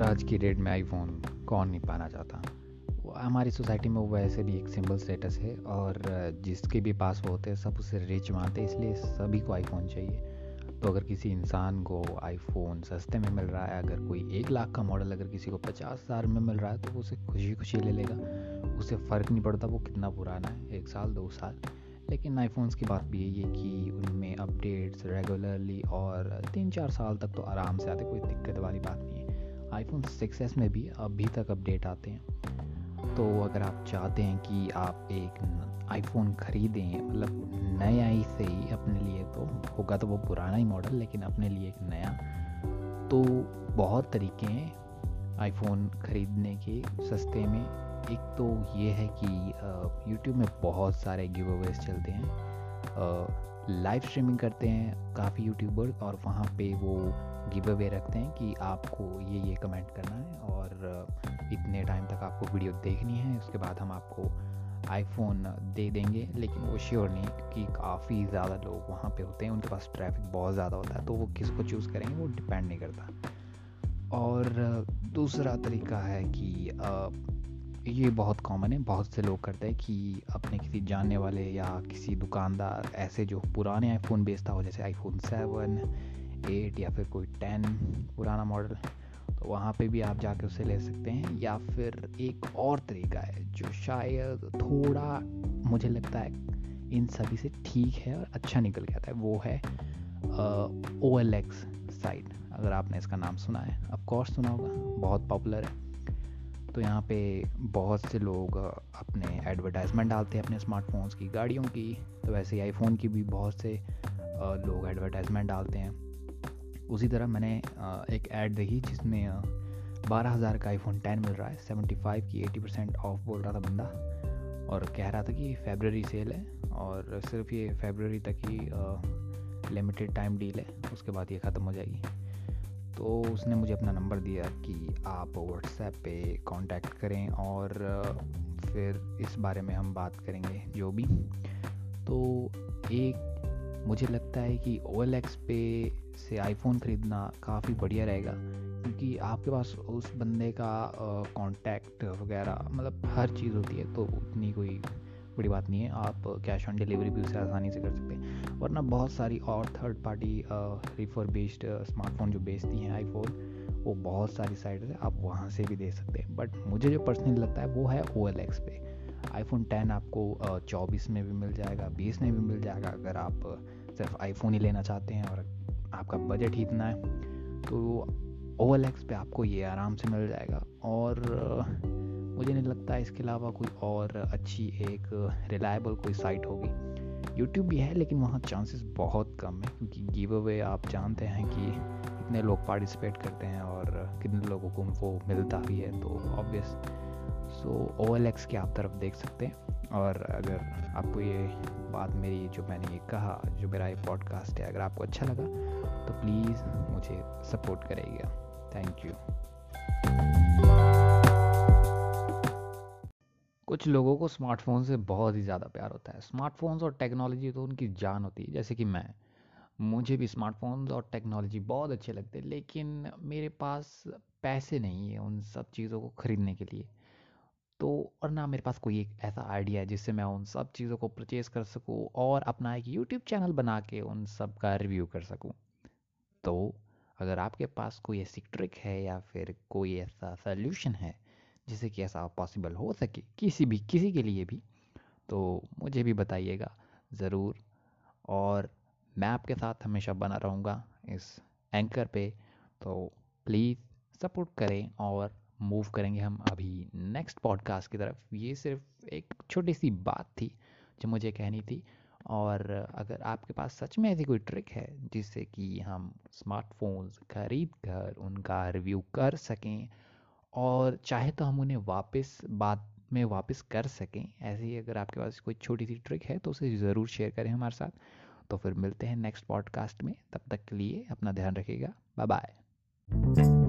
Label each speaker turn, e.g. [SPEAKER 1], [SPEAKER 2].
[SPEAKER 1] और आज की डेट में आईफोन कौन नहीं पाना चाहता। हमारी सोसाइटी में वैसे भी एक सिंबल स्टेटस है और जिसके भी पास होते हैं, सब उसे रिच मानते हैं, इसलिए सभी को आईफोन चाहिए। तो अगर किसी इंसान को आईफोन सस्ते में मिल रहा है, अगर कोई एक लाख का मॉडल अगर किसी को पचास हज़ार में मिल रहा है तो वो उसे खुशी खुशी ले लेगा। उसे फ़र्क नहीं पड़ता वो कितना पुराना है, एक साल, दो साल। लेकिन आईफोन्स की बात भी यही है कि उनमें अपडेट्स रेगुलरली और तीन चार साल तक तो आराम से आते, कोई दिक्कत वाली बात नहीं है। आईफोन सिक्स में भी अभी तक अपडेट आते हैं। तो अगर आप चाहते हैं कि आप एक आईफोन ख़रीदें मतलब नया ही सही अपने लिए तो होगा तो वो पुराना ही मॉडल लेकिन अपने लिए एक नया। तो बहुत तरीके हैं आईफोन ख़रीदने के सस्ते में। एक तो ये है कि यूट्यूब में बहुत सारे गिव अवेज चलते हैं। लाइव स्ट्रीमिंग करते हैं काफ़ी यूट्यूबर और वहाँ पे वो गिव अवे रखते हैं कि आपको ये ये कमेंट करना है और इतने टाइम तक आपको वीडियो देखनी है। उसके बाद हम आपको आईफोन दे देंगे, लेकिन वो श्योर नहीं क्योंकि काफ़ी ज़्यादा लोग वहाँ पे होते हैं। उनके पास ट्रैफ़िक बहुत ज़्यादा होता है तो वो किसको चूज़ करेंगे वो डिपेंड नहीं करता। और दूसरा तरीका है कि ये बहुत कॉमन है, बहुत से लोग करते हैं कि अपने किसी जानने वाले या किसी दुकानदार ऐसे जो पुराने आईफोन बेचता हो, जैसे आईफोन सेवन एट या फिर कोई टेन पुराना मॉडल तो वहाँ पे भी आप जाके उसे ले सकते हैं। या फिर एक और तरीका है, जो शायद थोड़ा मुझे लगता है इन सभी से ठीक है और अच्छा निकल के आता है, वो है ओ एल एक्स साइट अगर आपने इसका नाम सुना है ऑफ़ कोर्स सुना होगा, बहुत पॉपुलर है। तो यहाँ पे बहुत से लोग अपने एडवर्टाइजमेंट डालते हैं अपने स्मार्टफोन्स की, गाड़ियों की। तो वैसे ही आईफोन की भी बहुत से लोग एडवर्टाइजमेंट डालते हैं। उसी तरह मैंने एक ऐड देखी जिसमें बारह हज़ार का आईफोन टेन मिल रहा है। सेवेंटी फाइव की एटी परसेंट ऑफ़ बोल रहा था बंदा। और कह रहा था कि फेबररी सेल है और सिर्फ़ ये फेबररी तक ही लिमिटेड टाइम डील है। उसके बाद ये ख़त्म हो जाएगी। तो उसने मुझे अपना नंबर दिया कि आप व्हाट्सएप पे कांटेक्ट करें और फिर इस बारे में हम बात करेंगे, जो भी। तो एक मुझे लगता है कि OLX पे से आईफोन ख़रीदना काफ़ी बढ़िया रहेगा, क्योंकि आपके पास उस बंदे का कांटेक्ट वगैरह मतलब हर चीज़ होती है तो उतनी कोई बड़ी बात नहीं है, आप कैश ऑन डिलीवरी भी उसे आसानी से कर सकते हैं। वरना बहुत सारी और third party refurb based smartphone जो बेचती हैं आईफोन वो बहुत सारी साइट है, आप वहाँ से भी दे सकते हैं। बट मुझे जो पर्सनली लगता है, वो है ओएलएक्स पे। आईफोन 10 आपको चौबीस में भी मिल जाएगा, बीस में भी मिल जाएगा, अगर आप सिर्फ़ आईफोन ही लेना चाहते हैं और आपका बजट ही इतना है तो ओ एल एक्स पे आपको ये आराम से मिल जाएगा। और मुझे नहीं लगता इसके अलावा कोई और अच्छी एक रिलायबल कोई साइट होगी। यूट्यूब भी है, लेकिन वहाँ चांसेस बहुत कम है, क्योंकि गिव अवे आप जानते हैं कि कितने लोग पार्टिसिपेट करते हैं और कितने लोगों को वो मिलता भी है तो obvious so O L X की आप तरफ़ देख सकते हैं। और अगर आपको ये बात मेरी, जो मैंने ये कहा, जो मेरा ये पॉडकास्ट है, अगर आपको अच्छा लगा तो प्लीज़ मुझे सपोर्ट करेगा थैंक यू कुछ लोगों को स्मार्टफ़ोन से बहुत ही ज़्यादा प्यार होता है। स्मार्टफोन्स और टेक्नोलॉजी तो उनकी जान होती है। जैसे कि मैं, मुझे भी स्मार्टफोन्स और टेक्नोलॉजी बहुत अच्छे लगते हैं, लेकिन मेरे पास पैसे नहीं है उन सब चीज़ों को ख़रीदने के लिए। तो और ना मेरे पास कोई एक ऐसा आइडिया है जिससे मैं उन सब चीज़ों को परचेज कर सकूँ और अपना एक यूट्यूब चैनल बना के उन सब का रिव्यू कर सकूँ। तो अगर आपके पास कोई ऐसी ट्रिक है या फिर कोई ऐसा सोल्यूशन है जिससे कि ऐसा पॉसिबल हो सके, किसी भी, किसी के लिए भी। तो मुझे भी बताइएगा ज़रूर। और मैं आपके साथ हमेशा बना रहूँगा इस एंकर पे। तो प्लीज़ सपोर्ट करें और मूव करेंगे हम अभी नेक्स्ट पॉडकास्ट की तरफ़। ये सिर्फ़ एक छोटी सी बात थी जो मुझे कहनी थी। और अगर आपके पास सच में ऐसी कोई ट्रिक है जिससे कि हम स्मार्टफोन्स खरीद कर उनका रिव्यू कर सकें और चाहे तो हम उन्हें वापस बात में वापस कर सकें, ऐसे ही अगर आपके पास कोई छोटी सी ट्रिक है तो उसे ज़रूर शेयर करें हमारे साथ। तो फिर मिलते हैं नेक्स्ट पॉडकास्ट में, तब तक के लिए अपना ध्यान रखिएगा। Bye bye